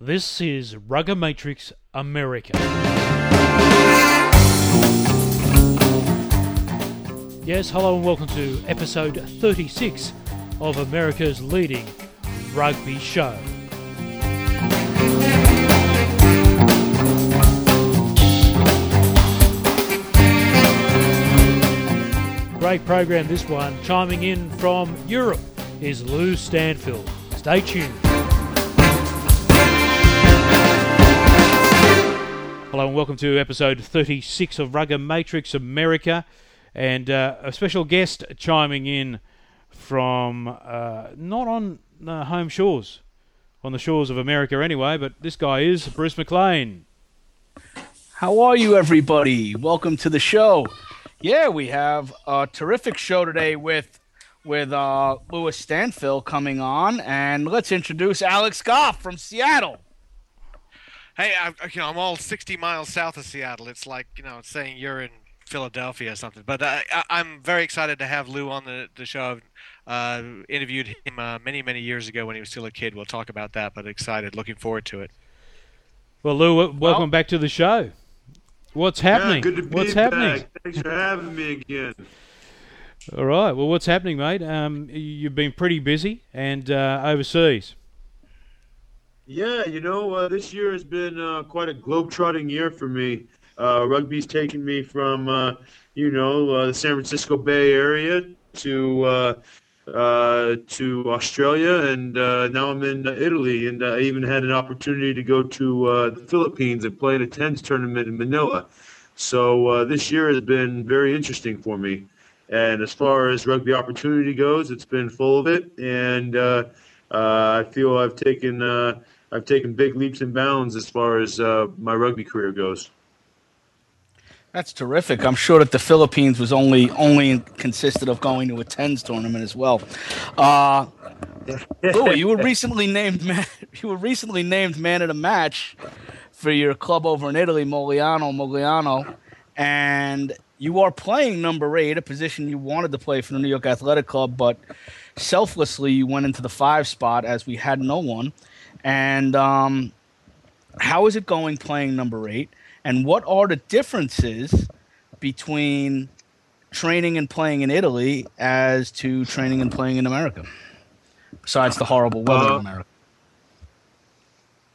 This is Rugger Matrix America. Yes, hello and welcome to episode 36 of America's leading rugby show. Great program this one. Chiming in from Europe is Lou Stanfill. Stay tuned. Hello and welcome to episode 36 of Rugger Matrix America. And uh, a special guest chiming in from uh, not on uh, home shores, on the shores of America anyway, but this guy is Bruce McLean. How are you, everybody? Welcome to the show. Yeah, we have a terrific show today with with uh, Louis Stanfill coming on, and let's introduce Alex Goff from Seattle. Hey, I, you know, I'm all 60 miles south of Seattle. It's like you know, saying you're in Philadelphia or something. But I, am very excited to have Lou on the, the show. Uh, interviewed him uh, many, many years ago when he was still a kid. We'll talk about that, but excited, looking forward to it. Well, Lou, welcome well, back to the show. What's happening? Yeah, good to be what's back. happening? Thanks for having me again. All right. Well, what's happening, mate? Um, you've been pretty busy and uh, overseas. Yeah, you know, uh, this year has been uh, quite a globe-trotting year for me. Uh, rugby's taken me from, uh, you know, uh, the San Francisco Bay Area to uh, to Australia, and now I'm in Italy. And I even had an opportunity to go to the Philippines and play in a tens tournament in Manila. So this year has been very interesting for me. And as far as rugby opportunity goes, it's been full of it, and I feel I've taken I've taken big leaps and bounds as far as my rugby career goes. That's terrific. I'm sure that the Philippines was only only consisted of going to a tens tournament as well. Uh, Louis, you were recently named man, you were recently named man of the match for your club over in Italy, Mogliano Mogliano, and you are playing number eight, a position you wanted to play for the New York Athletic Club, but selflessly you went into the five spot as we had no one. And um, how is it going playing number eight? and what are the differences between training and playing in Italy as to training and playing in America, besides the horrible weather uh, in America?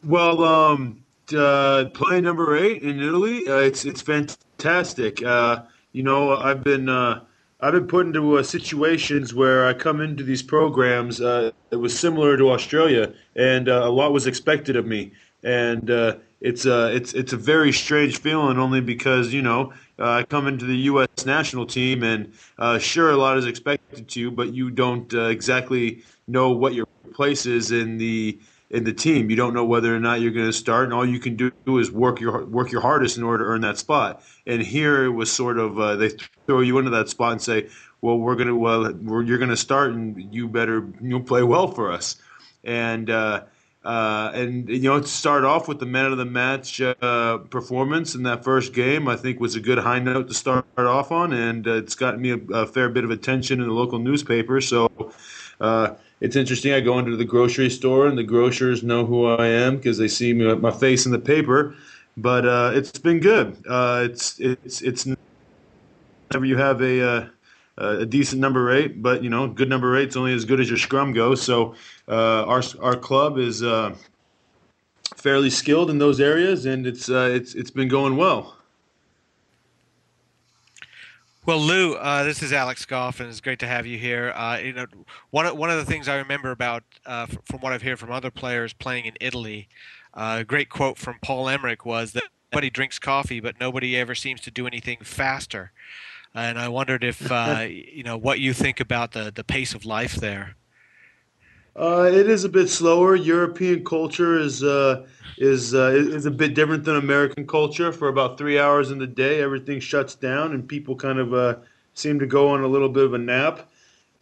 Well, um, uh, playing number eight in Italy, uh, it's it's fantastic. Uh, you know, I've been uh, I've been put into uh, situations where I come into these programs. it was similar to Australia, and a lot was expected of me, and it's a it's it's a very strange feeling only because you know uh, I come into the U.S. national team and uh, sure a lot is expected to you, but you don't uh, exactly know what your place is in the in the team. You don't know whether or not you're going to start, and all you can do is work your work your hardest in order to earn that spot. And here it was sort of uh, they throw you into that spot and say, "Well, we're going to well you're going to start, and you better you play well for us." And uh, uh, and you know, to start off with the man of the match uh, performance in that first game, I think was a good high note to start off on, and uh, it's gotten me a, a, fair bit of attention in the local newspaper. So uh, it's interesting. I go into the grocery store, and the grocers know who I am because they see me, my face in the paper. But uh, it's been good. Uh, it's it's it's whenever you have a a decent number eight, but you know, good number eight's only as good as your scrum goes. So uh, our our club is uh, fairly skilled in those areas, and it's uh, it's it's been going well. Well, Lou, uh, this is Alex Goff, and it's great to have you here. Uh, you know, one of, one of the things I remember about uh, from what I've heard from other players playing in Italy, a great quote from Paul Emerick was that nobody drinks coffee, but nobody ever seems to do anything faster and I wondered if uh, you know what you think about the the pace of life there. Uh, it is a bit slower. European culture is uh, is uh, is a bit different than American culture. For about three hours in the day, everything shuts down, and people kind of uh, seem to go on a little bit of a nap.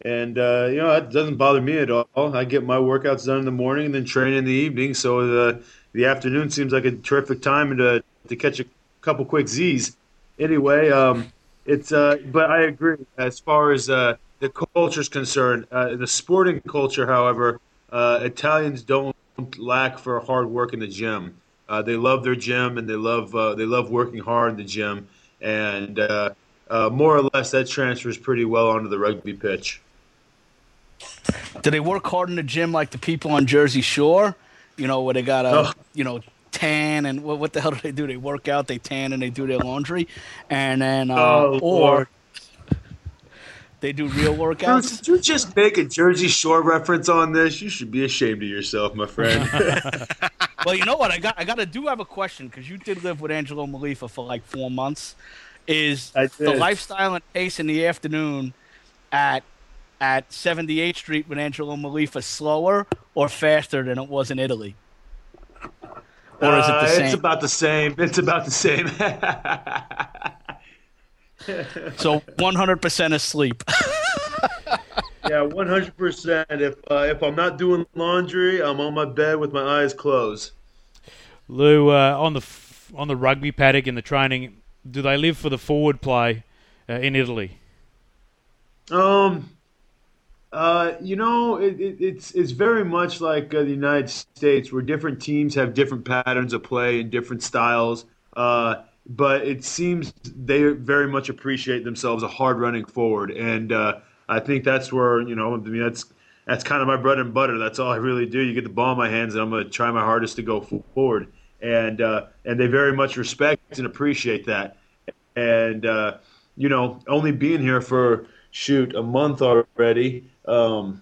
And uh, you know that doesn't bother me at all. I get my workouts done in the morning and then train in the evening. So the the afternoon seems like a terrific time to to catch a couple quick Z's. Anyway, um, it's uh, but I agree as far as uh, the culture is concerned. Uh, the sporting culture, however, uh, Italians don't lack for hard work in the gym. Uh, they love their gym and they love uh, they love working hard in the gym, and uh, uh, more or less that transfers pretty well onto the rugby pitch. Do they work hard in the gym like the people on Jersey Shore? You know, where they got a Oh. you know tan and what, what the hell do they do? They work out, they tan, and they do their laundry, and then uh, Oh, or. They do real Bruce, workouts. did you just make a Jersey Shore reference on this? You should be ashamed of yourself, my friend. well, you know what? I got I got to do have a question because you did live with Angelo Malifa for like four months. Is the lifestyle and pace in the afternoon at at 78th Street with Angelo Malifa slower or faster than it was in Italy? Or is it the Uh, same? It's about the same. It's about the same. So 100% asleep. yeah, one hundred percent. If uh, if I'm not doing laundry, I'm on my bed with my eyes closed. Lou, uh, on the f- on the rugby paddock in the training, do they live for the forward play uh, in Italy? Um, uh, you know, it, it, it's it's very much like uh, the United States, where different teams have different patterns of play and different styles. Uh, but it seems they very much appreciate themselves a hard running forward, and uh, I think that's where you know, I mean, that's that's kind of my bread and butter. That's all I really do. You get the ball in my hands, and I'm going to try my hardest to go forward, and uh, and they very much respect and appreciate that and uh, you know, only being here for shoot a month already. Um,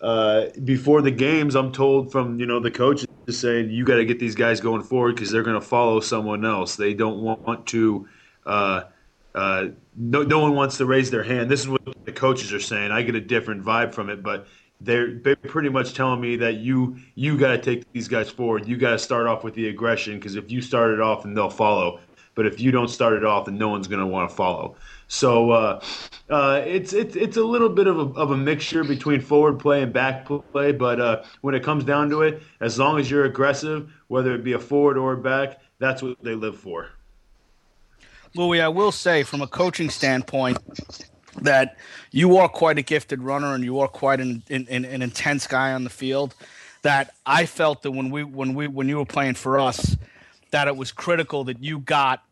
uh, before the games, I'm told from you know the coaches saying you got to get these guys going forward because they're going to follow someone else. They don't want to. Uh, uh, no, no one wants to raise their hand. This is what the coaches are saying. I get a different vibe from it, but they're they're pretty much telling me that you you got to take these guys forward. You got to start off with the aggression because if you start it off, and they'll follow. But if you don't start it off, then no one's going to want to follow. So uh, uh, it's it's it's a little bit of a, of a mixture between forward play and back play. But uh, when it comes down to it, as long as you're aggressive, whether it be a forward or a back, that's what they live for. Louis, I will say from a coaching standpoint that you are quite a gifted runner and you are quite an, an, an intense guy on the field. That I felt that when we when we when you were playing for us, that it was critical that you got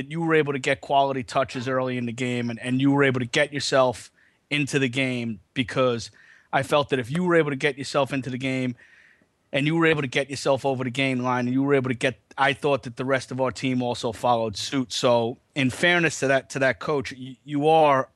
that you were able to get quality touches early in the game and, and you were able to get yourself into the game because I felt that if you were able to get yourself into the game and you were able to get yourself over the game line and you were able to get I thought that the rest of our team also followed suit. So in fairness to that to that coach, you, you are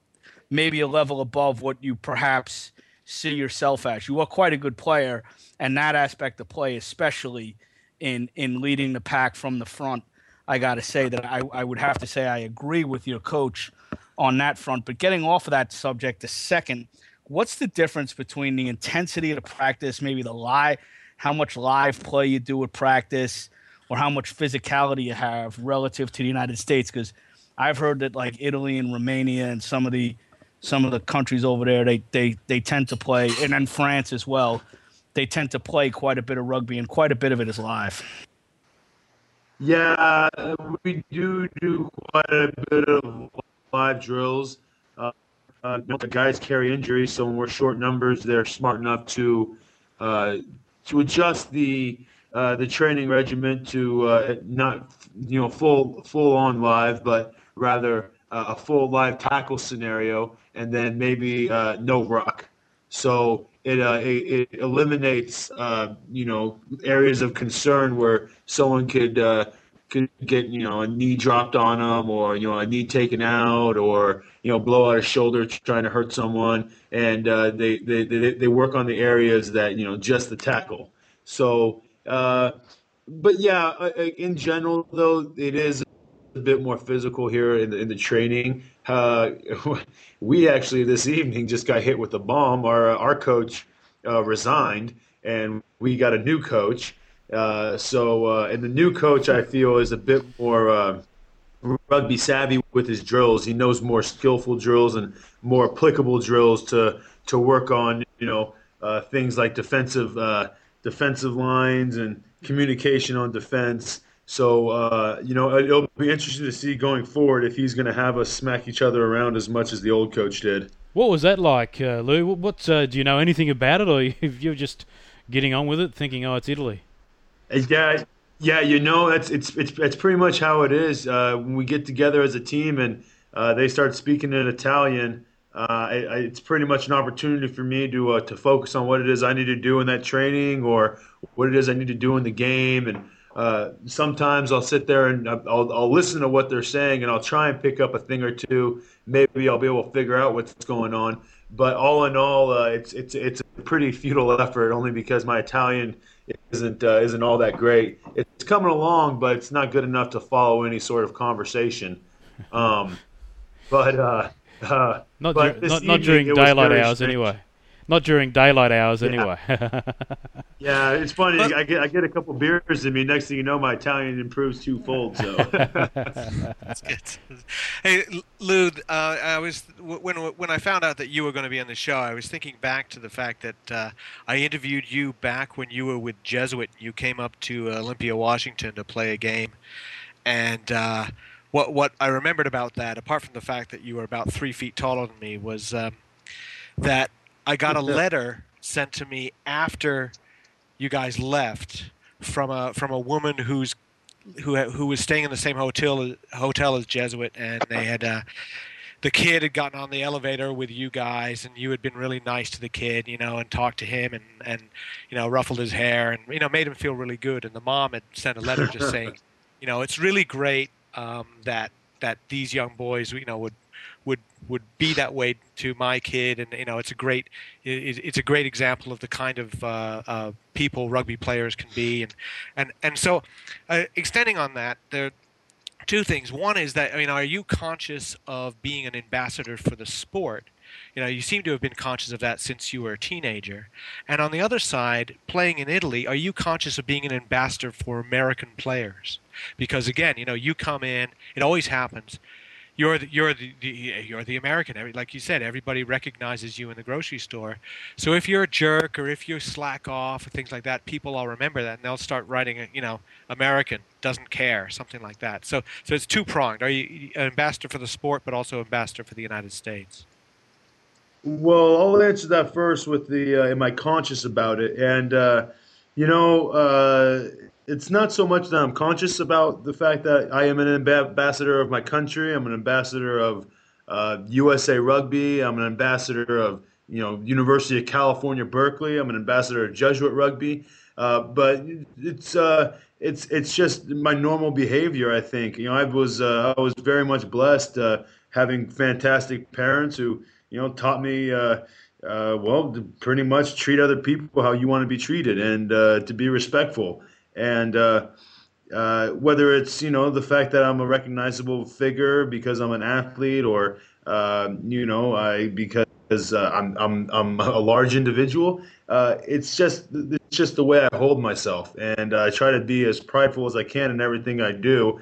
maybe a level above what you perhaps see yourself as. You are quite a good player and that aspect of play especially in in leading the pack from the front. I got to say that I, I would have to say I agree with your coach on that front. But getting off of that subject a second, what's the difference between the intensity of the practice, maybe the live, how much live play you do at practice, or how much physicality you have relative to the United States? Because I've heard that like Italy and Romania and some of the some of the countries over there, they they they tend to play, and then France as well. They tend to play quite a bit of rugby, and quite a bit of it is live. Yeah, we do do quite a bit of live drills. Uh, uh, the guys carry injuries, so when we're short numbers, they're smart enough to uh, to adjust the uh, the training regimen to uh, not you know full full on live, but rather uh, a full live tackle scenario, and then maybe uh, no ruck. So it, uh, it, it eliminates uh, you know areas of concern where someone could uh, could get you know a knee dropped on them or you know a knee taken out or you know blow out a shoulder trying to hurt someone and uh, they, they they they work on the areas that you know just the tackle. So uh, but yeah, uh, in general though it is a bit more physical here in the, in the training. Uh, we actually this evening just got hit with a bomb. Our our coach uh, resigned, and we got a new coach. Uh, so, uh, and the new coach I feel is a bit more uh, rugby savvy with his drills. He knows more skillful drills and more applicable drills to to work on. You know, uh, things like defensive uh, defensive lines and communication on defense. So uh, you know, it'll be interesting to see going forward if he's going to have us smack each other around as much as the old coach did. What was that like, uh, Lou? What, what uh, do you know anything about it, or have you just getting on with it, thinking, "Oh, it's Italy." Yeah, yeah, you know, that's it's it's it's pretty much how it is. Uh, when we get together as a team and uh, they start speaking in Italian, uh, it's pretty much an opportunity for me to uh, to focus on what it is I need to do in that training or what it is I need to do in the game. And uh, sometimes I'll sit there and I'll, I'll listen to what they're saying and I'll try and pick up a thing or two. Maybe I'll be able to figure out what's going on. But all in all, uh, it's it's it's a pretty futile effort, only because my Italian isn't uh, isn't all that great. It's coming along, but it's not good enough to follow any sort of conversation. Um, but uh, uh, not, but dur- not, not during daylight hours strange. anyway. Not during daylight hours yeah. anyway. yeah, it's funny. But, I get I get a couple beers in me. Next thing you know, my Italian improves twofold. So that's good. Hey, Lou, uh, I was when when I found out that you were going to be on the show, I was thinking back to the fact that uh, I interviewed you back when you were with Jesuit. You came up to Olympia, Washington, to play a game, and. Uh, what what I remembered about that, apart from the fact that you were about three feet taller than me, was um, that I got a letter sent to me after you guys left from a from a woman who's who who was staying in the same hotel hotel as Jesuit, and they had. Uh, the kid had gotten on the elevator with you guys and you had been really nice to the kid you know and talked to him and and you know ruffled his hair and you know made him feel really good and the mom had sent a letter just saying you know it's really great um, that that these young boys, you know, would would would be that way to my kid, and you know, it's a great it's a great example of the kind of uh, uh, people rugby players can be, and and and so uh, extending on that, there two things. One is that I mean, are you conscious of being an ambassador for the sport? You know, you seem to have been conscious of that since you were a teenager. And on the other side, playing in Italy, are you conscious of being an ambassador for American players? Because again, you know, you come in, it always happens. You're the, you're the, the you're the American. Like you said, everybody recognizes you in the grocery store. So if you're a jerk or if you slack off or things like that, people all remember that and they'll start writing, you know, American doesn't care, something like that. So so it's two pronged. Are you an ambassador for the sport, but also ambassador for the United States? Well, I'll answer that first with the uh, am I conscious about it? And uh, you know, uh, it's not so much that I'm conscious about the fact that I am an ambassador of my country. I'm an ambassador of USA uh, Rugby. I'm an ambassador of you know University of California, Berkeley. I'm an ambassador of Jesuit Rugby. Uh, but it's uh, it's it's just my normal behavior. I think you know I was I was very much blessed having fantastic parents who you know, taught me, uh, uh, well, to pretty much treat other people how you want to be treated and uh, to be respectful. And uh, uh, whether it's, you know, the fact that I'm a recognizable figure because I'm an athlete or, uh, you know, I because I'm, I'm, I'm a large individual, it's just it's just the way I hold myself. And I try to be as prideful as I can in everything I do.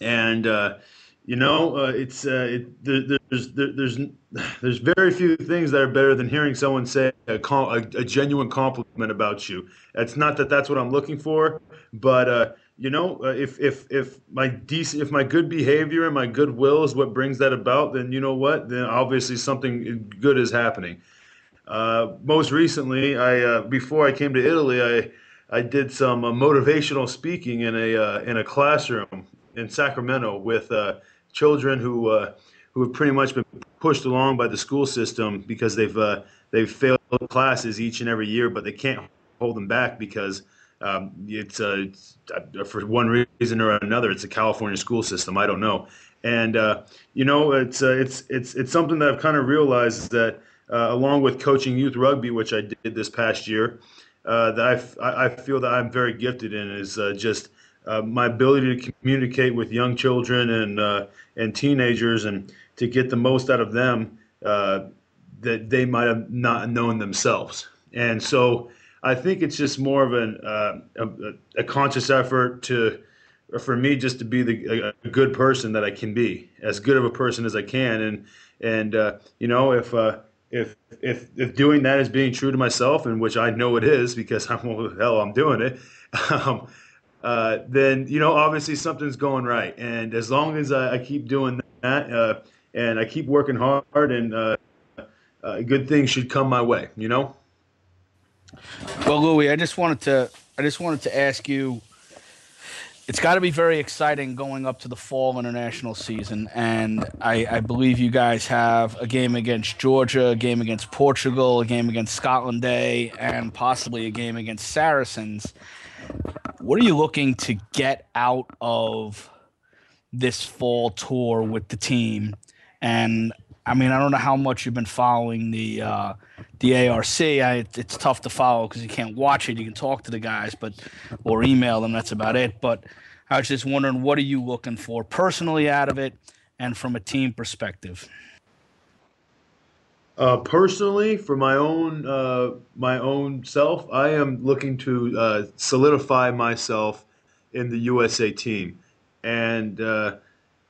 And, you know, uh, it's uh, it, there, there's there, there's there's very few things that are better than hearing someone say a, a, a, genuine compliment about you. It's not that that's what I'm looking for, but uh, you know, uh, if if if my decent, if my good behavior and my goodwill is what brings that about, then you know what? Then obviously something good is happening. Uh, most recently, I uh, before I came to Italy, I I did some motivational speaking in a in a classroom in Sacramento with children who uh, who have pretty much been pushed along by the school system because they've uh, they've failed classes each and every year, but they can't hold them back because um, it's, uh, it's uh, for one reason or another, it's a California school system. I don't know, and uh, you know, it's uh, it's it's it's something that I've kind of realized that along with coaching youth rugby, which I did this past year, that I, I feel that I'm very gifted in is just uh, my ability to communicate with young children and uh, and teenagers and to get the most out of them uh, that they might have not known themselves. And so I think it's just more of an uh, a, a, conscious effort to for me just to be the a, good person that I can be, as good of a person as I can. And and uh, you know if if if if doing that is being true to myself, and which I know it is because I'm well, hell I'm doing it. Um, uh, then you know obviously something's going right. And as long as I, I keep doing that uh, and I keep working hard, and uh, uh good things should come my way. You know. Well, Louis, I just wanted to I just wanted to ask you. It's got to be very exciting going up to the fall international season, and I, I believe you guys have a game against Georgia, a game against Portugal, a game against Scotland A, and possibly a game against Saracens. What are you looking to get out of this fall tour with the team? And I mean, I don't know how much you've been following the uh, the ARC. I, it's tough to follow because you can't watch it. You can talk to the guys, but or email them. That's about it. But I was just wondering, what are you looking for personally out of it, and from a team perspective? Uh, personally, for my own uh, my own self, I am looking to uh, solidify myself in the USA team, and uh,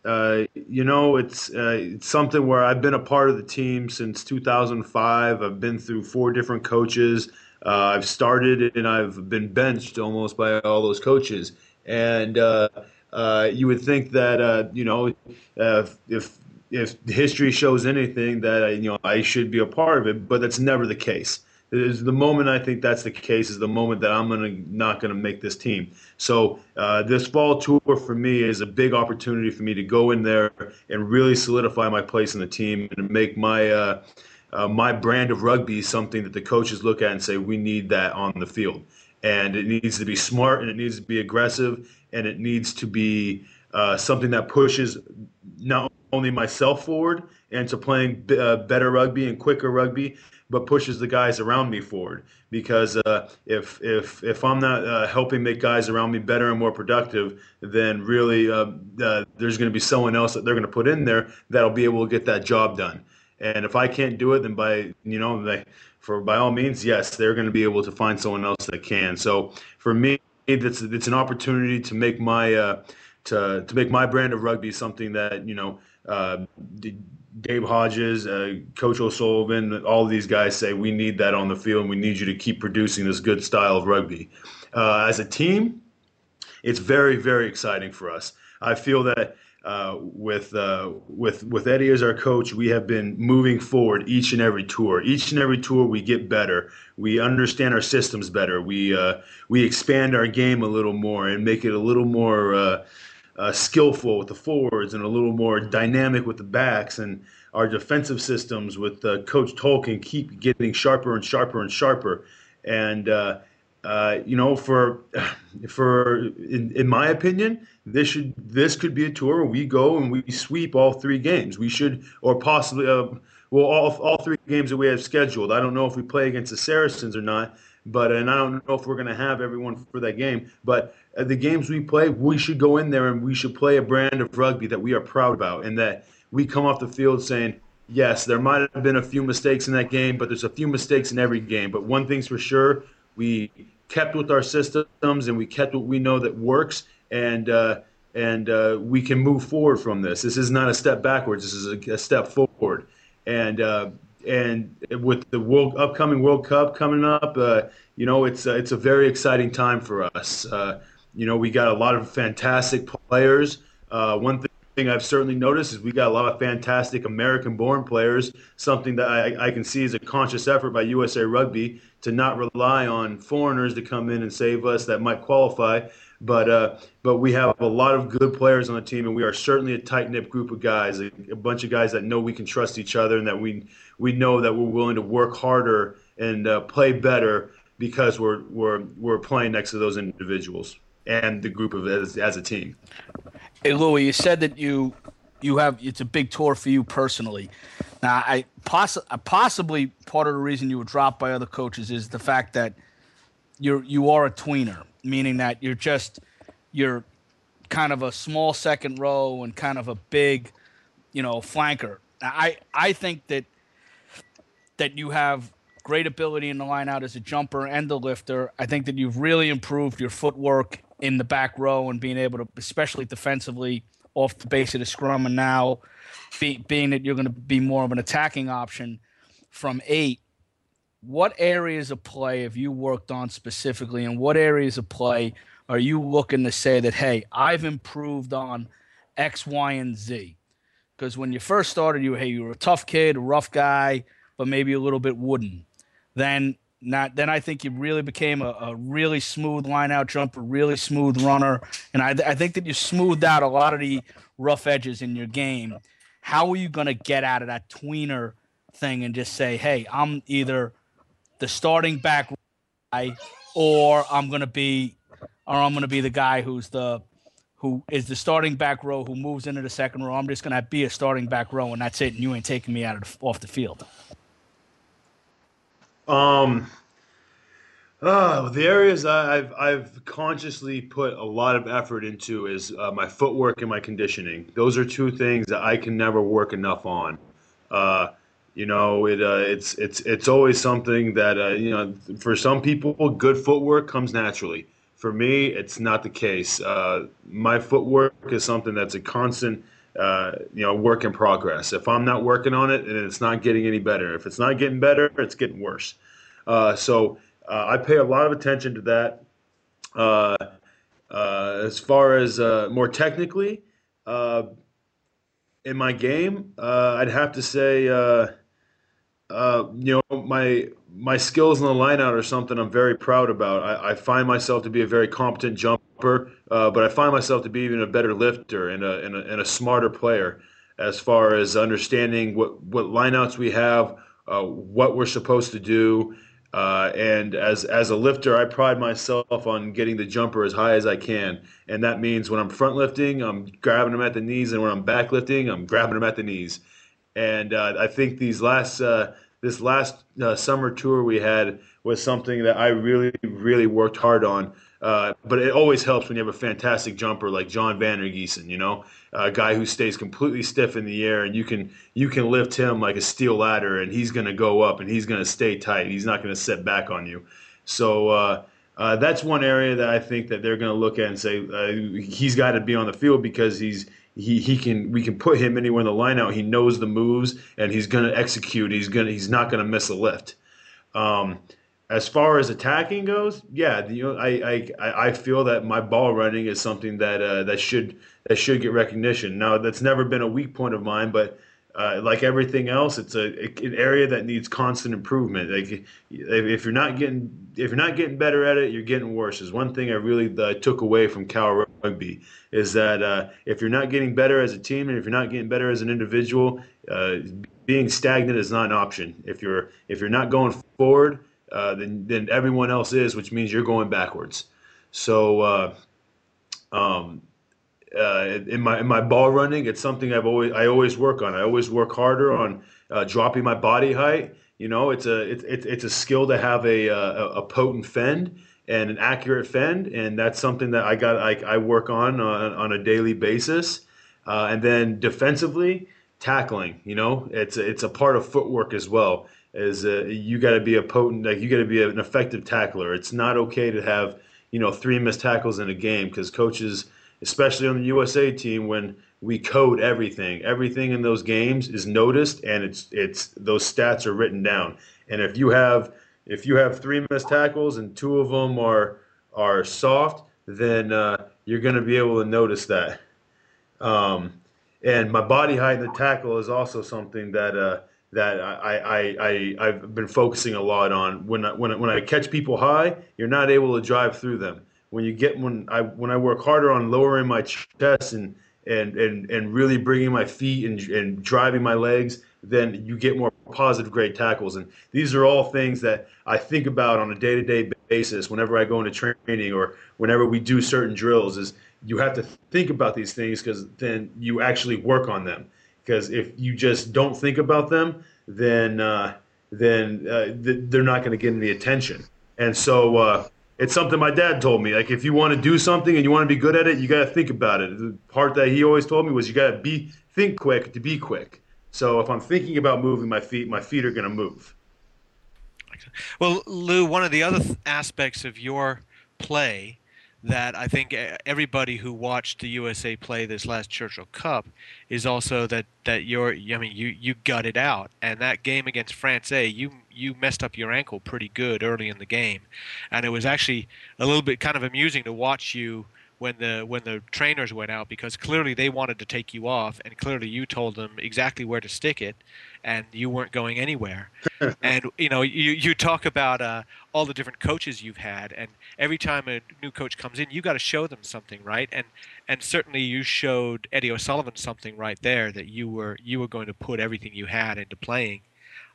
uh, you know, it's uh, it's something where I've been a part of the team since 2005. I've been through four different coaches. I've started and I've been benched almost by all those coaches. And you would think that you know, if if history shows anything, that you know I should be a part of it, but that's never the case is the moment I think that's the case is the moment that I'm gonna not gonna make this team. So uh, this fall tour for me is a big opportunity for me to go in there and really solidify my place in the team and make my uh, uh, my brand of rugby something that the coaches look at and say we need that on the field. And it needs to be smart and it needs to be aggressive and it needs to be uh, something that pushes not only myself forward and to playing b- uh, better rugby and quicker rugby, but pushes the guys around me forward. Because uh, if if if I'm not uh, helping make guys around me better and more productive, then really uh, uh there's going to be someone else that they're going to put in there that'll be able to get that job done. And if I can't do it, then by you know, they, for by all means, yes, they're going to be able to find someone else that can. So for me, it's it's an opportunity to make my uh, to to make my brand of rugby something that you know. Uh, Dave Hodges, uh, Coach O'Sullivan, all these guys say we need that on the field. and We need you to keep producing this good style of rugby. Uh, as a team, it's very, very exciting for us. I feel that uh, with uh, with with Eddie as our coach, we have been moving forward each and every tour. Each and every tour, we get better. We understand our systems better. We uh, we expand our game a little more and make it a little more uh, skillful with the forwards and a little more dynamic with the backs. And our defensive systems with uh, Coach Tolkin keep getting sharper and sharper and sharper. And uh, uh, you know, for for in, in my opinion, this should this could be a tour where we go and we sweep all three games. We should, or possibly, uh, well, all all three games that we have scheduled. I don't know if we play against the Saracens or not, but and I don't know if we're going to have everyone for that game. But uh, the games we play, we should go in there and we should play a brand of rugby that we are proud about, and that we come off the field saying, yes, there might have been a few mistakes in that game, but there's a few mistakes in every game. But one thing's for sure, we kept with our systems and we kept what we know that works, and uh, and uh, we can move forward from this. This is not a step backwards. This is a, a step forward, and. Uh, and with the world upcoming World Cup coming up, uh, you know it's uh, it's a very exciting time for us. Uh, you know, we got a lot of fantastic players. Uh, one thing I've certainly noticed is we got a lot of fantastic American-born players. Something that I, I can see is a conscious effort by USA Rugby to not rely on foreigners to come in and save us that might qualify. But uh, but we have a lot of good players on the team, and we are certainly a tight knit group of guys, a, a bunch of guys that know we can trust each other, and that we we know that we're willing to work harder and uh, play better because we're we're we're playing next to those individuals and the group of as, as a team. Hey Louis, you said that you you have it's a big tour for you personally. Now, I poss- possibly part of the reason you were dropped by other coaches is the fact that you're you are a tweener, meaning that you're just you're kind of a small second row and kind of a big, you know, flanker. I I think that that you have great ability in the line out as a jumper and a lifter. I think that you've really improved your footwork in the back row and being able to, especially defensively, off the base of the scrum, and now be, being that you're going to be more of an attacking option from eight. What areas of play have you worked on specifically, and what areas of play are you looking to say that, hey, I've improved on X, Y, and Z? Because when you first started, you hey, you were a tough kid, a rough guy, but maybe a little bit wooden. Then Not then I think you really became a, a really smooth line out jumper, really smooth runner, and I, I think that you smoothed out a lot of the rough edges in your game. How are you going to get out of that tweener thing and just say, "Hey, I'm either the starting back guy, or I'm going to be, or I'm going to be the guy who's the who is the starting back row who moves into the second row. I'm just going to be a starting back row, and that's it. And you ain't taking me out of the, off the field." Um, uh, the areas I've I've consciously put a lot of effort into is uh, my footwork and my conditioning. Those are two things that I can never work enough on. Uh, you know, it uh, it's it's it's always something that uh, you know for some people, good footwork comes naturally. For me, it's not the case. Uh, my footwork is something that's a constant uh, you know, work in progress. If I'm not working on it, and it's not getting any better. If it's not getting better, it's getting worse. Uh, so uh, I pay a lot of attention to that. Uh, uh, as far as uh, more technically, in my game, I'd have to say, you know, my my skills in the lineout are something I'm very proud about. I, I find myself to be a very competent jumper, uh, but I find myself to be even a better lifter and a, and a, and a smarter player as far as understanding what, what lineouts we have, uh, what we're supposed to do. Uh, and as, as a lifter, I pride myself on getting the jumper as high as I can. And that means when I'm front lifting, I'm grabbing them at the knees, and when I'm back lifting, I'm grabbing them at the knees. And uh, I think these last uh, this last uh, summer tour we had was something that I really, really worked hard on. Uh, but it always helps when you have a fantastic jumper like John van der Giessen, you know, a guy who stays completely stiff in the air, and you can you can lift him like a steel ladder, and he's going to go up, and he's going to stay tight. He's not going to set back on you. So uh, uh, that's one area that I think that they're going to look at and say uh, he's got to be on the field because he's he he can we can put him anywhere in the lineout. He knows the moves and he's going to execute. He's going he's not going to miss a lift. Um, as far as attacking goes, yeah, you know, I, I I feel that my ball running is something that uh, that should that should get recognition. Now that's never been a weak point of mine, but uh, like everything else, it's a an area that needs constant improvement. Like if you're not getting if you're not getting better at it, you're getting worse. Is one thing I really uh, took away from Cal Rugby is that uh, if you're not getting better as a team and if you're not getting better as an individual, uh, being stagnant is not an option. If you're if you're not going forward, uh, then then everyone else is, which means you're going backwards. So. Uh, um, uh, in my in my ball running, it's something I've always I always work on. I always work harder on uh, dropping my body height. You know, it's a it's it's a skill to have a, a, a potent fend and an accurate fend, and that's something that I got I, I work on, on on a daily basis. Uh, and then defensively, tackling. You know, it's it's a part of footwork as well. Is uh, you got to be a potent, like you got to be an effective tackler. It's not okay to have you know three missed tackles in a game because coaches especially on the USA team when we code everything. Everything in those games is noticed and it's it's those stats are written down. And if you have if you have three missed tackles and two of them are are soft, then uh, you're going to be able to notice that. Um, and my body height in the tackle is also something that uh, that I, I, I, I've been focusing a lot on. When I, when, I, when I catch people high, you're not able to drive through them when you get when I when I work harder on lowering my chest and and and, and really bringing my feet and, and driving my legs, then you get more positive grade tackles. And these are all things that I think about on a day to day basis whenever I go into training or whenever we do certain drills. Is you have to think about these things because then you actually work on them. Because if you just don't think about them, then uh, then uh, they're not going to get any attention. And so uh, it's something my dad told me. Like if you want to do something and you want to be good at it, you got to think about it. The part that he always told me was you got to be think quick to be quick. So if I'm thinking about moving my feet, my feet are going to move. Well, Lou, one of the other th- aspects of your play that I think eh, everybody who watched the USA play this last Churchill Cup is also that that you're I mean you you gutted out. And that game against France A you you messed up your ankle pretty good early in the game. And it was actually a little bit kind of amusing to watch you when the when the trainers went out because clearly they wanted to take you off and clearly you told them exactly where to stick it and you weren't going anywhere. And you know you you talk about uh, all the different coaches you've had and every time a new coach comes in you got to show them something right? And and certainly you showed Eddie O'Sullivan something right there that you were you were going to put everything you had into playing.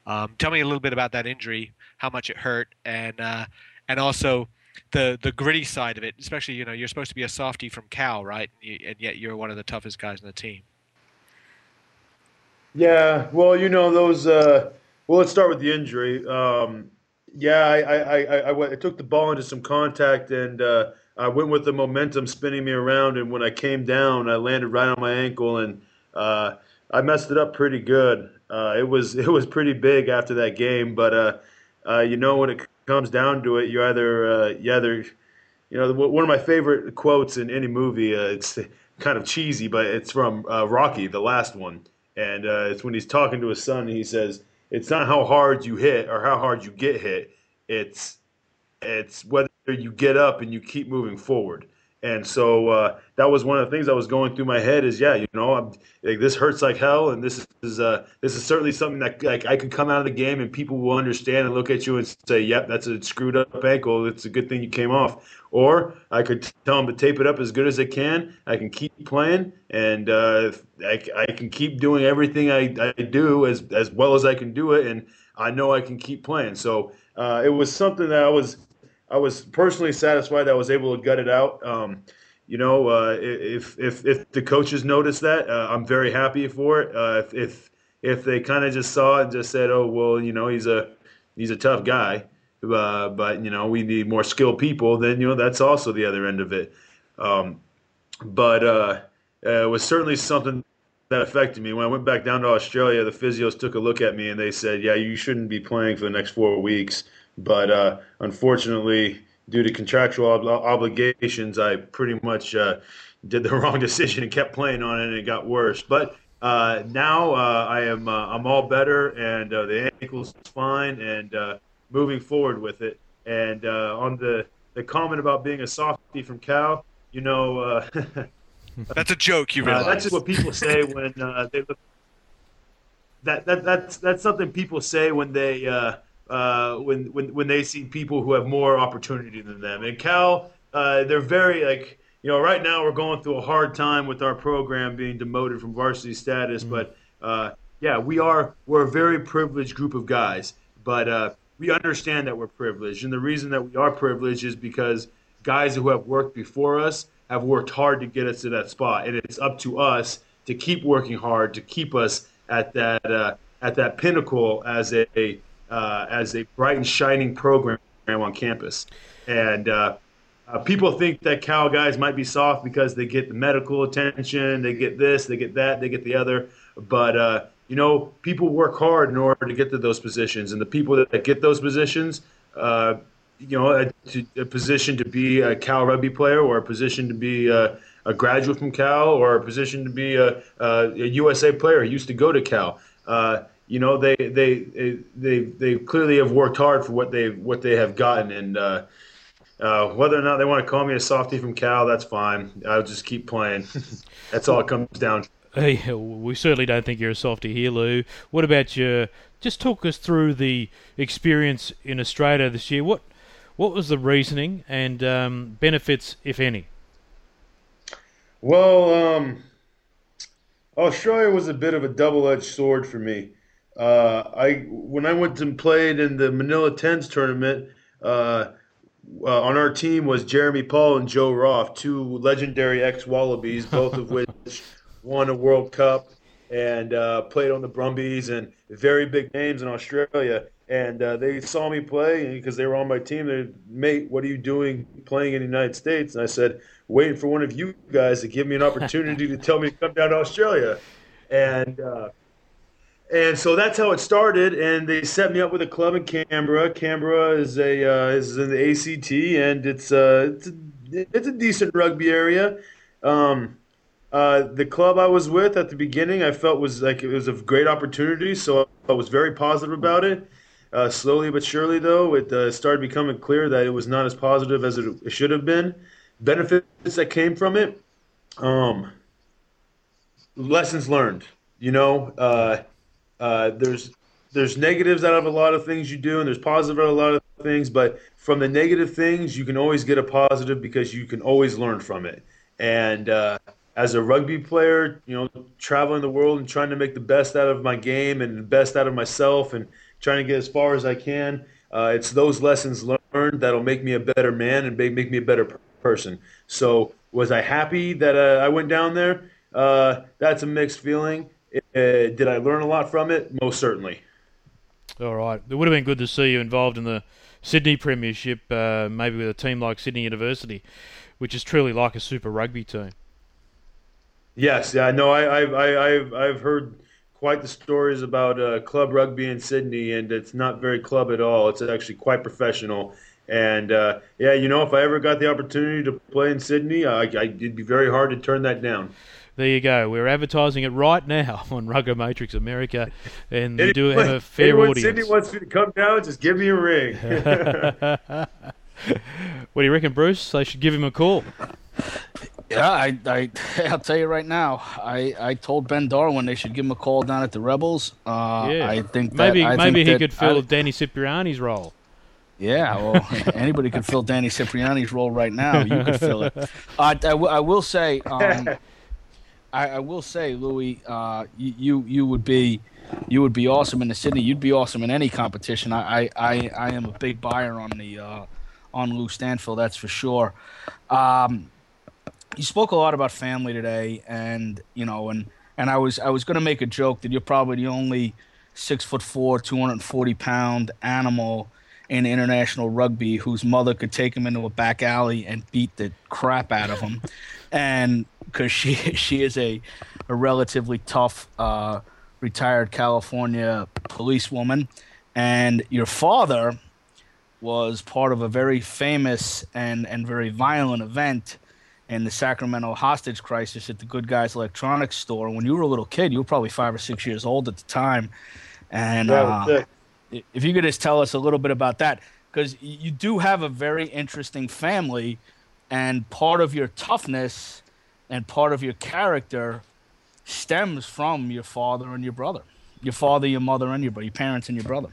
Um, tell me a little bit about that injury how much it hurt and uh, and also the the gritty side of it, especially you know you're supposed to be a softie from Cal, right? And, you, and, yet you're one of the toughest guys on the team. Yeah, well, you know those. Uh, well, let's start with the injury. Um, yeah, I, I, I, I, took the ball into some contact and uh, I went with the momentum spinning me around. And when I came down, I landed right on my ankle and uh, I messed it up pretty good. Uh, it was it was pretty big after that game, but uh, uh, you know when it comes down to it, you either uh, you either you know one of my favorite quotes in any movie. Uh, it's kind of cheesy, but it's from uh, Rocky, the last one, and uh, it's when he's talking to his son. He says, "It's not how hard you hit or how hard you get hit. It's it's whether you get up and you keep moving forward." And so uh, that was one of the things that was going through my head is, yeah, you know, I'm, like, this hurts like hell, and this is uh, this is certainly something that like I could come out of the game and people will understand and look at you and say, yep, that's a screwed up ankle. It's a good thing you came off. Or I could tell them to tape it up as good as they can. I can keep playing, and uh, I, I can keep doing everything I, I do as as well as I can do it, and I know I can keep playing. So uh, it was something that I was I was personally satisfied that I was able to gut it out. Um, you know, uh, if if if the coaches noticed that, uh, I'm very happy for it. Uh, if if if they kind of just saw it and just said, "Oh, well, you know, he's a he's a tough guy," uh, but you know, we need more skilled people, then you know that's also the other end of it. Um, but uh, it was certainly something that affected me. When I went back down to Australia, the physios took a look at me and they said, "Yeah, you shouldn't be playing for the next four weeks." But uh, unfortunately, due to contractual ob- obligations, I pretty much uh, did the wrong decision and kept playing on it, and it got worse. But uh, now uh, I am uh, I'm all better, and uh, the ankle's fine, and moving forward with it. And on the the comment about being a softie from Cal, you know. that's a joke, you realize. that's what people say when they look. That, that that's that's something people say when they uh, when when when they see people who have more opportunity than them. And Cal, uh, they're very like you know right now we're going through a hard time with our program being demoted from varsity status, mm-hmm. but uh, yeah, we are we're a very privileged group of guys, but uh, we understand that we're privileged, and the reason that we are privileged is because guys who have worked before us have worked hard to get us to that spot, and it's up to us to keep working hard to keep us at that uh, at that pinnacle as a uh, as a bright and shining program on campus. And uh, uh, people think that Cal guys might be soft because they get the medical attention, they get this, they get that, they get the other. But uh, you know, people work hard in order to get to those positions, and the people that, that get those positions, uh, you know, a, a, position to be a Cal rugby player, or a position to be a, a graduate from Cal, or a position to be a, a USA player who used to go to Cal. You know they they they they clearly have worked hard for what they what they have gotten and uh, uh, whether or not they want to call me a softie from Cal, that's fine. I'll just keep playing. that's all it comes down. to. Hey, we certainly don't think you're a softie here, Lou. What about your? Just talk us through the experience in Australia this year. What what was the reasoning and um, benefits, if any? Well, um, Australia was a bit of a double-edged sword for me. Uh, I when I went and played in the Manila Tens tournament, uh, uh, on our team was Jeremy Paul and Joe Roff, two legendary ex Wallabies, both of which won a World Cup and uh, played on the Brumbies and very big names in Australia. And uh, they saw me play because they were on my team. They, mate, what are you doing playing in the United States? And I said, waiting for one of you guys to give me an opportunity to tell me to come down to Australia. And uh, and so that's how it started. And they set me up with a club in Canberra. Canberra is a uh, is in the ACT, and it's uh, it's a, it's a decent rugby area. Um, uh, the club I was with at the beginning, I felt was like it was a great opportunity, so I was very positive about it. Uh, slowly but surely, though, it uh, started becoming clear that it was not as positive as it, it should have been. benefits that came from it. Um, lessons learned. You know, uh, there's there's negatives out of a lot of things you do, and there's positive out of a lot of things. But from the negative things, you can always get a positive because you can always learn from it. And uh, as a rugby player, you know, traveling the world and trying to make the best out of my game and the best out of myself, and trying to get as far as I can. Uh, it's those lessons learned that'll make me a better man and make me a better person. So, was I happy that uh, I went down there? Uh, that's a mixed feeling. Uh, did I learn a lot from it? Most certainly. All right. It would have been good to see you involved in the Sydney Premiership, uh, maybe with a team like Sydney University, which is truly like a super rugby team. Yes, yeah, no, I, I've, I, have I've heard quite the stories about uh, club rugby in Sydney, and it's not very club at all. It's actually quite professional. And uh, yeah, you know, if I ever got the opportunity to play in Sydney, I, I, it'd be very hard to turn that down. There you go. We're advertising it right now on Rugger Matrix America, and we do have a fair anyone audience. Sydney wants me to come down, just give me a ring. what do you reckon, Bruce? They should give him a call. Yeah, I, I, I'll tell you right now. I, I told Ben Darwin they should give him a call down at the Rebels. Uh, yeah, I think that, maybe I maybe think he that could fill I- Danny Cipriani's role. Yeah, well, anybody could fill Danny Cipriani's role right now. You could fill it. Uh, I, I, w- I will say, um, I, I will say, Louis, uh, you, you would be you would be awesome in the Sydney. You'd be awesome in any competition. I I, I, I am a big buyer on the uh, on Lou Stanfill. That's for sure. Um, you spoke a lot about family today, and you know, and and I was I was going to make a joke that you're probably the only six foot four, two hundred and forty pound animal in international rugby whose mother could take him into a back alley and beat the crap out of him, and because she she is a a relatively tough uh, retired California policewoman, and your father was part of a very famous and and very violent event in the Sacramento hostage crisis at the Good Guys Electronics store. When you were a little kid, you were probably five or six years old at the time, and uh, if you could just tell us a little bit about that because you do have a very interesting family and part of your toughness and part of your character stems from your father and your brother your father your mother and your, your parents and your brother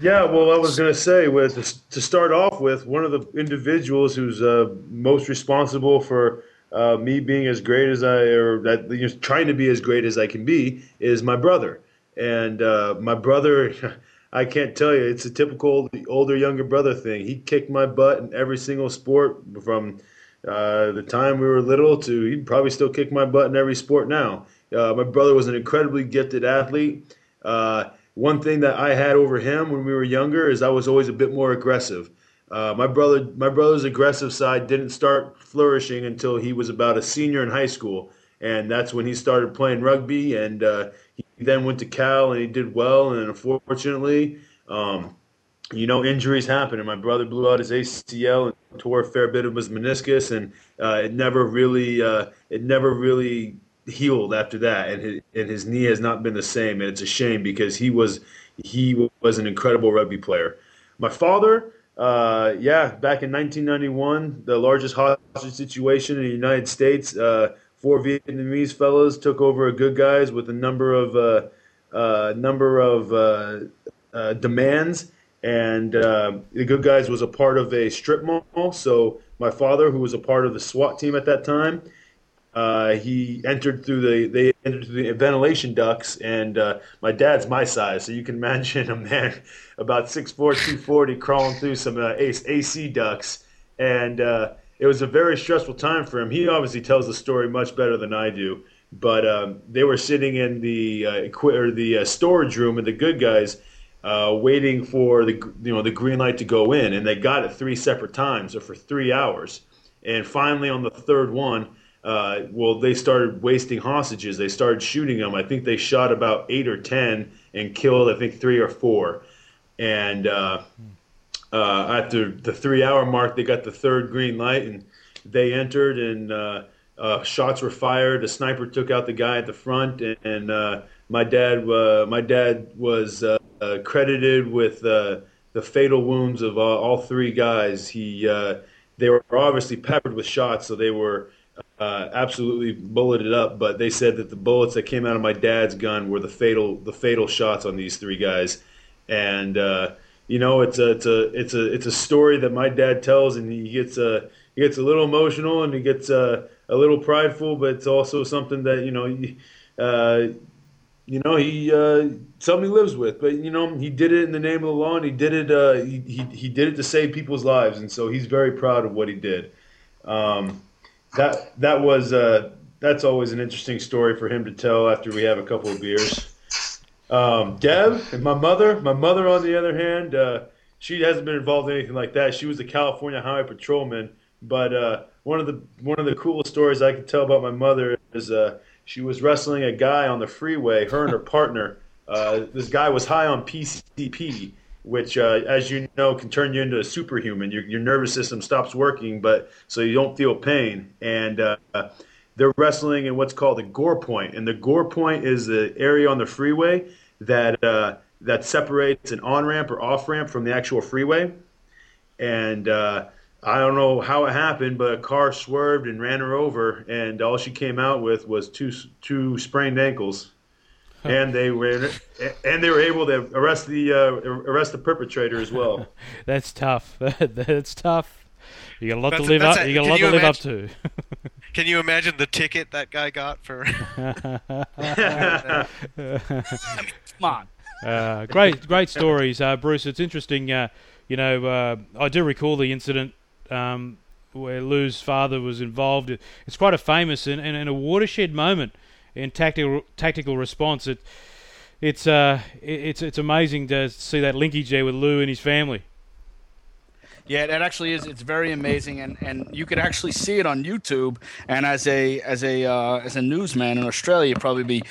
Yeah, well, I was going to say was to, to start off with one of the individuals who's uh, most responsible for uh, me being as great as I or that you know, trying to be as great as I can be is my brother. And uh, my brother, I can't tell you, it's a typical older younger brother thing. He kicked my butt in every single sport from uh, the time we were little to he'd probably still kick my butt in every sport now. Uh, my brother was an incredibly gifted athlete. Uh, one thing that I had over him when we were younger is I was always a bit more aggressive. Uh, my brother, my brother's aggressive side didn't start flourishing until he was about a senior in high school, and that's when he started playing rugby. And uh, he then went to Cal, and he did well. And unfortunately, um, you know, injuries happen, and my brother blew out his ACL and tore a fair bit of his meniscus, and uh, it never really, uh, it never really healed after that, and his, and his knee has not been the same, and it's a shame because he was he was an incredible rugby player. My father, uh, yeah, back in 1991, the largest hostage situation in the United States, uh, four Vietnamese fellows took over a Good Guys with a number of uh, uh, number of demands, and uh, the Good Guys was a part of a strip mall. So my father, who was a part of the SWAT team at that time, uh, he entered through the they entered through the ventilation ducts, and uh, my dad's my size, so you can imagine a man about 6'4", 240 crawling through some uh, AC ducts, and uh, it was a very stressful time for him. He obviously tells the story much better than I do, but um, they were sitting in the uh, or the uh, storage room of the good guys. Uh, waiting for the you know the green light to go in, and they got it three separate times, or for three hours, and finally on the third one, uh, well, they started wasting hostages. They started shooting them. I think they shot about eight or ten and killed, I think, three or four. And uh, uh, after the three-hour mark, they got the third green light, and they entered, and uh, uh, shots were fired. A sniper took out the guy at the front, and, and my dad, my dad was uh, credited with uh, the fatal wounds of uh, all three guys. He uh, they were obviously peppered with shots, so they were uh, absolutely bulleted up. But they said that the bullets that came out of my dad's gun were the fatal the fatal shots on these three guys, and uh, you know it's a it's a it's a it's a story that my dad tells, and he gets a he gets a little emotional and he gets a, little prideful, but it's also something that you know. Uh, you know, he uh, he lives with. But you know, he did it in the name of the law, and he did it. Uh, he, he, he did it to save people's lives, and so he's very proud of what he did. Um, that that was uh, that's always an interesting story for him to tell after we have a couple of beers. Um, Deb and my mother, my mother on the other hand, uh, she hasn't been involved in anything like that. She was a California Highway Patrolman, but uh, one of the one of the coolest stories I can tell about my mother is uh, she was wrestling a guy on the freeway. Her and her partner. Uh, this guy was high on PCP, which, uh, as you know, can turn you into a superhuman. Your, your nervous system stops working, but so you don't feel pain. And uh, they're wrestling in what's called a gore point, and the gore point is the area on the freeway that uh, that separates an on ramp or off ramp from the actual freeway. And uh, I don't know how it happened, but a car swerved and ran her over, and all she came out with was two two sprained ankles. and they were and they were able to arrest the uh, arrest the perpetrator as well. That's tough. That's tough. You got a lot that's to live up. A, you got a lot to imagine, live up to. can you imagine the ticket that guy got for? Come on. Uh, great, great stories, uh, Bruce. It's interesting. Uh, you know, uh, I do recall the incident um, where Lou's father was involved. It's quite a famous and, and, and a watershed moment in tactical tactical response. It, it's uh, it's it's amazing to see that linkage there with Lou and his family. Yeah, it actually is. It's very amazing, and, and you could actually see it on YouTube. And as a as a uh, as a newsman in Australia, it'd probably be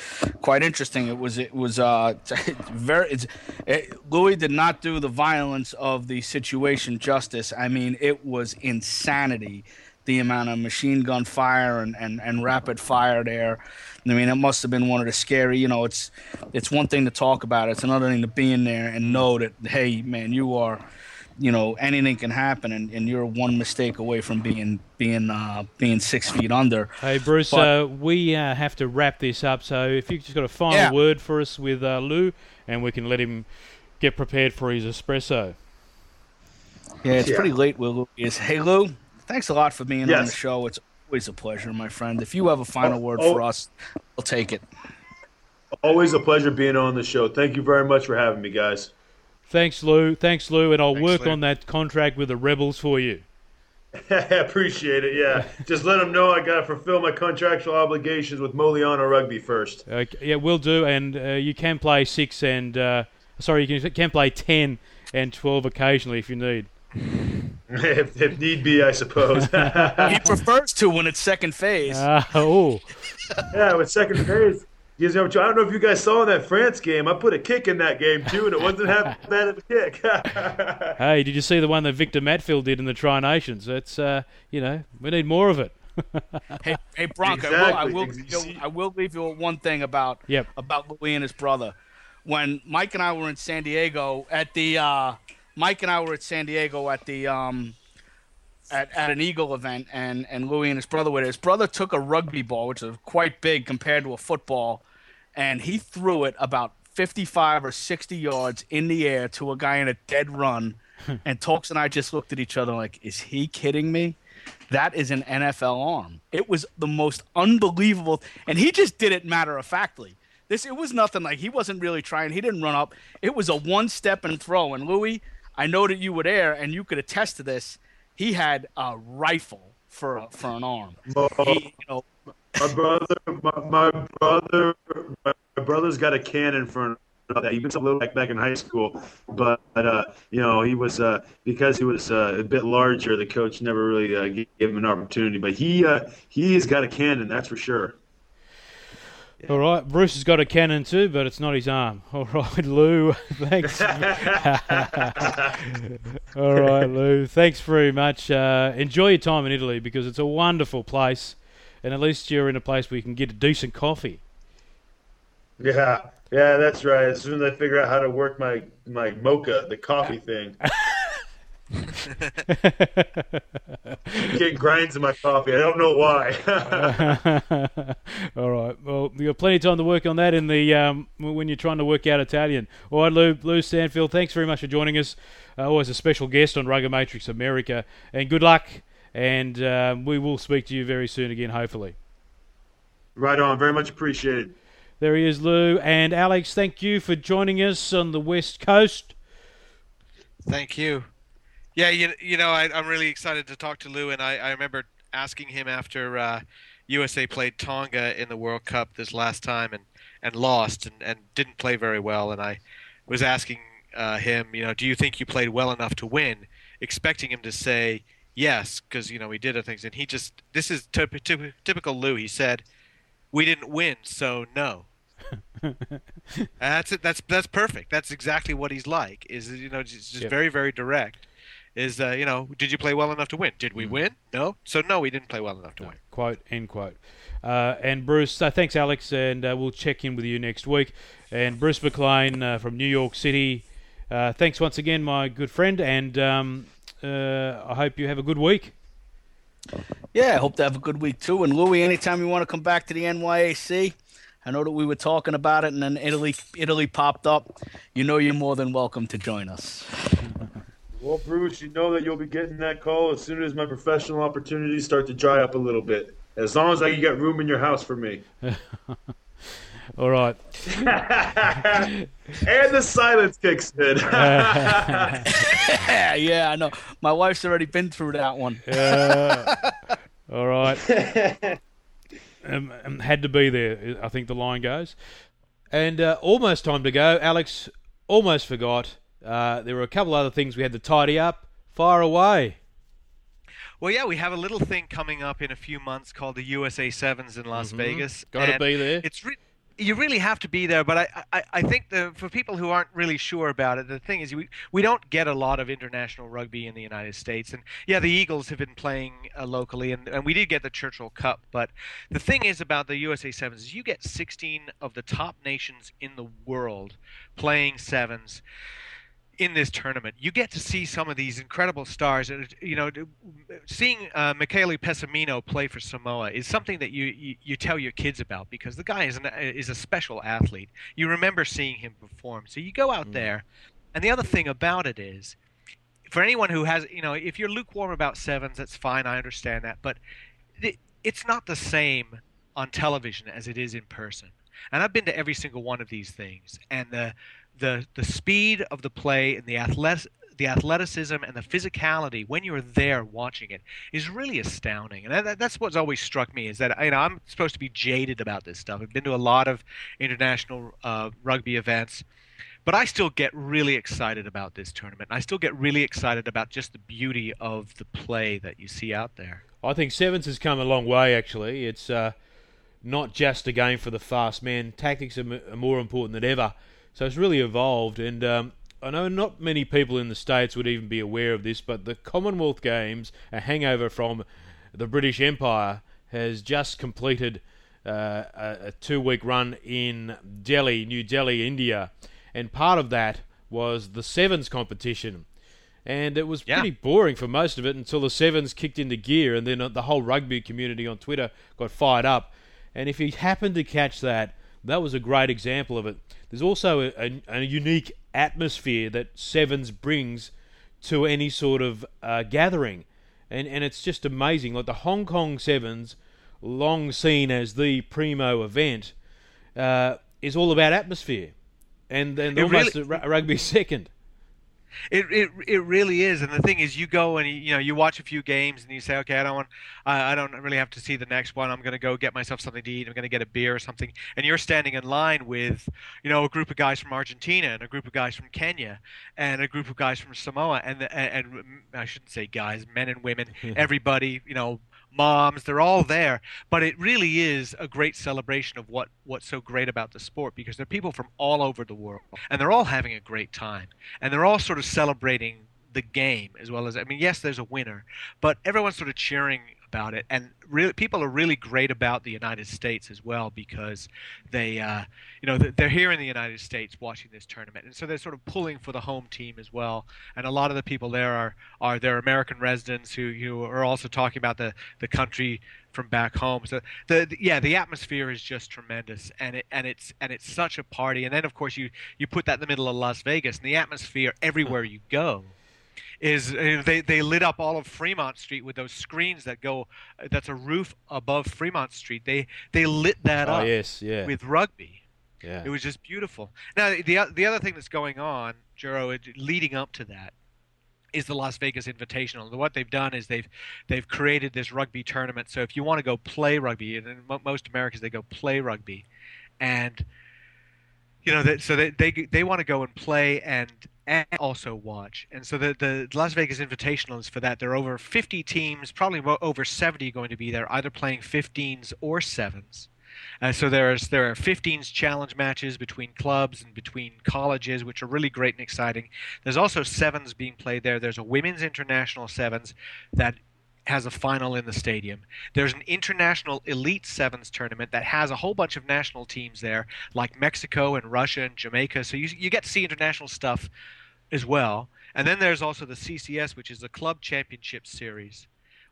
quite interesting. It was it was uh, very. It's, it, Louis did not do the violence of the situation justice. I mean, it was insanity. The amount of machine gun fire and, and, and rapid fire there. I mean, it must have been one of the scary. You know, it's it's one thing to talk about. It's another thing to be in there and know that hey, man, you are you know anything can happen, and, and you're one mistake away from being being uh, being six feet under. Hey Bruce, but, uh, we uh, have to wrap this up. So if you've just got a final yeah. word for us with uh, Lou, and we can let him get prepared for his espresso. Yeah, it's yeah. pretty late. Will is hey Lou, thanks a lot for being yes. on the show. It's always a pleasure, my friend. If you have a final oh, word oh, for us, I'll take it. Always a pleasure being on the show. Thank you very much for having me, guys. Thanks, Lou. Thanks, Lou. And I'll Thanks, work Lou. on that contract with the Rebels for you. I appreciate it. Yeah, just let them know I got to fulfill my contractual obligations with Mogliano Rugby first. Okay, yeah, we'll do. And uh, you can play six and uh, sorry, you can, can play ten and twelve occasionally if you need. if, if, need be, I suppose. he prefers to when it's second phase. Uh, oh. yeah, with second phase, I don't know if you guys saw that France game. I put a kick in that game too, and it wasn't half bad of a kick. hey, did you see the one that Victor Matfield did in the Tri Nations? That's uh, you know, we need more of it. hey, hey, Bronco, exactly. I, will, I will, I will leave you with one thing about yep. about Louis and his brother. When Mike and I were in San Diego at the uh, Mike and I were at San Diego at the um, at, at an Eagle event, and, and Louis and his brother were there. His brother took a rugby ball, which is quite big compared to a football, and he threw it about 55 or 60 yards in the air to a guy in a dead run. and Talks and I just looked at each other like, is he kidding me? That is an NFL arm. It was the most unbelievable. And he just did it matter of factly. This it was nothing like he wasn't really trying. He didn't run up. It was a one step and throw. And Louis, I know that you were there and you could attest to this. He had a rifle for for an arm. He, you know, my brother, my, my, brother, my brother's got a cannon for that. He was a little back back in high school, but uh, you know he was uh, because he was uh, a bit larger. The coach never really uh, gave him an opportunity, but he uh, he's got a cannon, that's for sure. All right, Bruce has got a cannon too, but it's not his arm. All right, Lou, thanks. All right, Lou, thanks very much. Uh, enjoy your time in Italy because it's a wonderful place and at least you're in a place where you can get a decent coffee. Yeah, yeah, that's right. As soon as I figure out how to work my my mocha, the coffee thing. getting grinds in my coffee. I don't know why. All right. Well, you've got plenty of time to work on that in the um, when you're trying to work out Italian. All right, Lou, Lou Stanfill, thanks very much for joining us. Uh, always a special guest on Rugger Matrix America, and good luck. And um, we will speak to you very soon again, hopefully. right on. Very much appreciated. There he is, Lou. And Alex, thank you for joining us on the West Coast. Thank you. Yeah, you, you know, I, I'm really excited to talk to Lou, and I, I remember asking him after uh, USA played Tonga in the World Cup this last time and, and lost and, and didn't play very well. And I was asking uh, him, you know, do you think you played well enough to win? Expecting him to say yes, because, you know, we did other things. And he just, this is typ- typ- typical Lou. He said, we didn't win, so no. that's it. That's that's perfect. That's exactly what he's like. Is you know just, just Yep. very very direct. Is uh, you know did you play well enough to win? Did we win? No. So no, we didn't play well enough to win. Quote, end quote. Uh, and Bruce, uh, thanks, Alex, and uh, we'll check in with you next week. And Bruce McLean uh, from New York City, uh, thanks once again, my good friend, and um, uh, I hope you have a good week. Yeah, I hope to have a good week too. And Louis, anytime you want to come back to the NYAC, I know that we were talking about it, and then Italy, Italy popped up. You know, you're more than welcome to join us. Well, Bruce, you know that you'll be getting that call as soon as my professional opportunities start to dry up a little bit. As long as I can get room in your house for me. All right. and the silence kicks in. Yeah, yeah, I know. My wife's already been through that one. Uh, all right. Um, um, had to be there, I think the line goes. And uh, almost time to go. Alex almost forgot. Uh, there were a couple other things we had to tidy up. Fire away. Well, yeah, we have a little thing coming up in a few months called the USA Sevens in Las Vegas. Got to be there. It's re- you really have to be there, but I, I, I think the, for people who aren't really sure about it, the thing is we, we don't get a lot of international rugby in the United States. And yeah, the Eagles have been playing uh, locally, and, and we did get the Churchill Cup. But the thing is about the USA Sevens is you get 16 of the top nations in the world playing sevens in this tournament. You get to see some of these incredible stars. And you know, seeing uh, Mikaele Pesamino play for Samoa is something that you, you, you tell your kids about because the guy is an, is a special athlete. You remember seeing him perform. So you go out there, and the other thing about it is, for anyone who has, you know, if you're lukewarm about sevens, that's fine. I understand that, but it, it's not the same on television as it is in person. And I've been to every single one of these things, and the the the speed of the play and the athletic the athleticism and the physicality when you're there watching it is really astounding and that, that's what's always struck me is that you know I'm supposed to be jaded about this stuff I've been to a lot of international uh, rugby events but I still get really excited about this tournament I still get really excited about just the beauty of the play that you see out there I think sevens has come a long way. Actually, it's uh, not just a game for the fast man. Tactics are, m- are more important than ever. So it's really evolved. And um, I know not many people in the states would even be aware of this, but the Commonwealth Games, a hangover from the British Empire, has just completed uh, a, a two-week run in Delhi, New Delhi, India, and part of that was the sevens competition and it was Yeah. pretty boring for most of it until the sevens kicked into gear, and then the whole rugby community on Twitter got fired up. And if you happened to catch that, that was a great example of it. There's also a, a, a unique atmosphere that sevens brings to any sort of uh, gathering, and and it's just amazing. Like the Hong Kong sevens, long seen as the primo event, uh, is all about atmosphere, and It almost really- rugby second. It, it it really is, and the thing is, you go and you, know you watch a few games and you say, okay, I don't want, I, I don't really have to see the next one. I'm going to go get myself something to eat. I'm going to get a beer or something, and you're standing in line with, you know, a group of guys from Argentina and a group of guys from Kenya and a group of guys from Samoa, and the, and, and I shouldn't say guys, men and women, everybody, you know, moms, they're all there. But it really is a great celebration of what what's so great about the sport because they're people from all over the world, and they're all having a great time, and they're all sort of celebrating the game as well as I mean, yes, there's a winner, but everyone's sort of cheering about it, and really people are really great about the United States as well because they, uh, you know, they're here in the United States watching this tournament, and so they're sort of pulling for the home team as well. And a lot of the people there are are their American residents who you are also talking about the the country from back home. So the, the, yeah, the atmosphere is just tremendous, and it and it's and it's such a party. And then of course you you put that in the middle of Las Vegas, and the atmosphere everywhere you go is uh, they they lit up all of Fremont Street with those screens that go that's a roof above Fremont Street. They they lit that oh, up yes, yeah. with rugby. Yeah. It was just beautiful. Now the the other thing that's going on, Juro, leading up to that is the Las Vegas Invitational. What they've done is they've they've created this rugby tournament. So if you want to go play rugby, and most Americans they go play rugby, and you know that so they they they want to go and play and and also watch. And so the the Las Vegas Invitational is for that. There are over 50 teams, probably over 70 going to be there, either playing 15s or sevens. Uh, so there's there are 15s challenge matches between clubs and between colleges, which are really great and exciting. There's also sevens being played there. There's a women's international sevens that has a final in the stadium. There's an international elite sevens tournament that has a whole bunch of national teams there, like Mexico and Russia and Jamaica. So you you get to see international stuff as well. And then there's also the CCS, which is the Club Championship Series,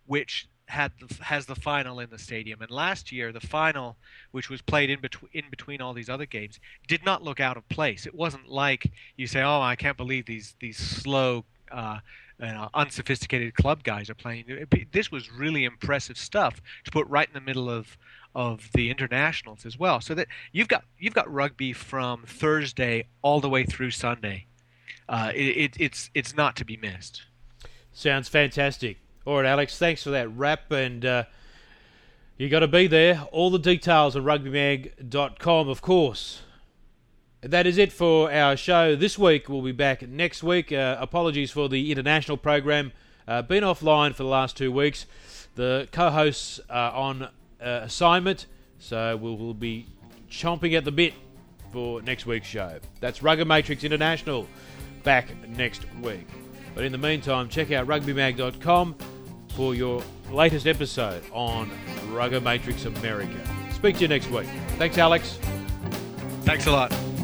which had the, has the final in the stadium. And last year, the final, which was played in between in between all these other games, did not look out of place. It wasn't like you say, "Oh, I can't believe these these slow." Uh, you know, unsophisticated club guys are playing. This was really impressive stuff to put right in the middle of of the internationals as well. So that you've got you've got rugby from Thursday all the way through Sunday. Uh, it, it, it's it's not to be missed. Sounds fantastic. All right, Alex, thanks for that wrap, and uh, you got to be there. All the details on rugbymag.com, of course. That is it for our show this week. We'll be back next week. Uh, apologies for the international program. Uh, been offline for the last two weeks. The co-hosts are on uh, assignment, so we will be chomping at the bit for next week's show. That's Rugger Matrix International back next week. But in the meantime, check out rugbymag.com for your latest episode on Rugger Matrix America. Speak to you next week. Thanks, Alex. Thanks a lot.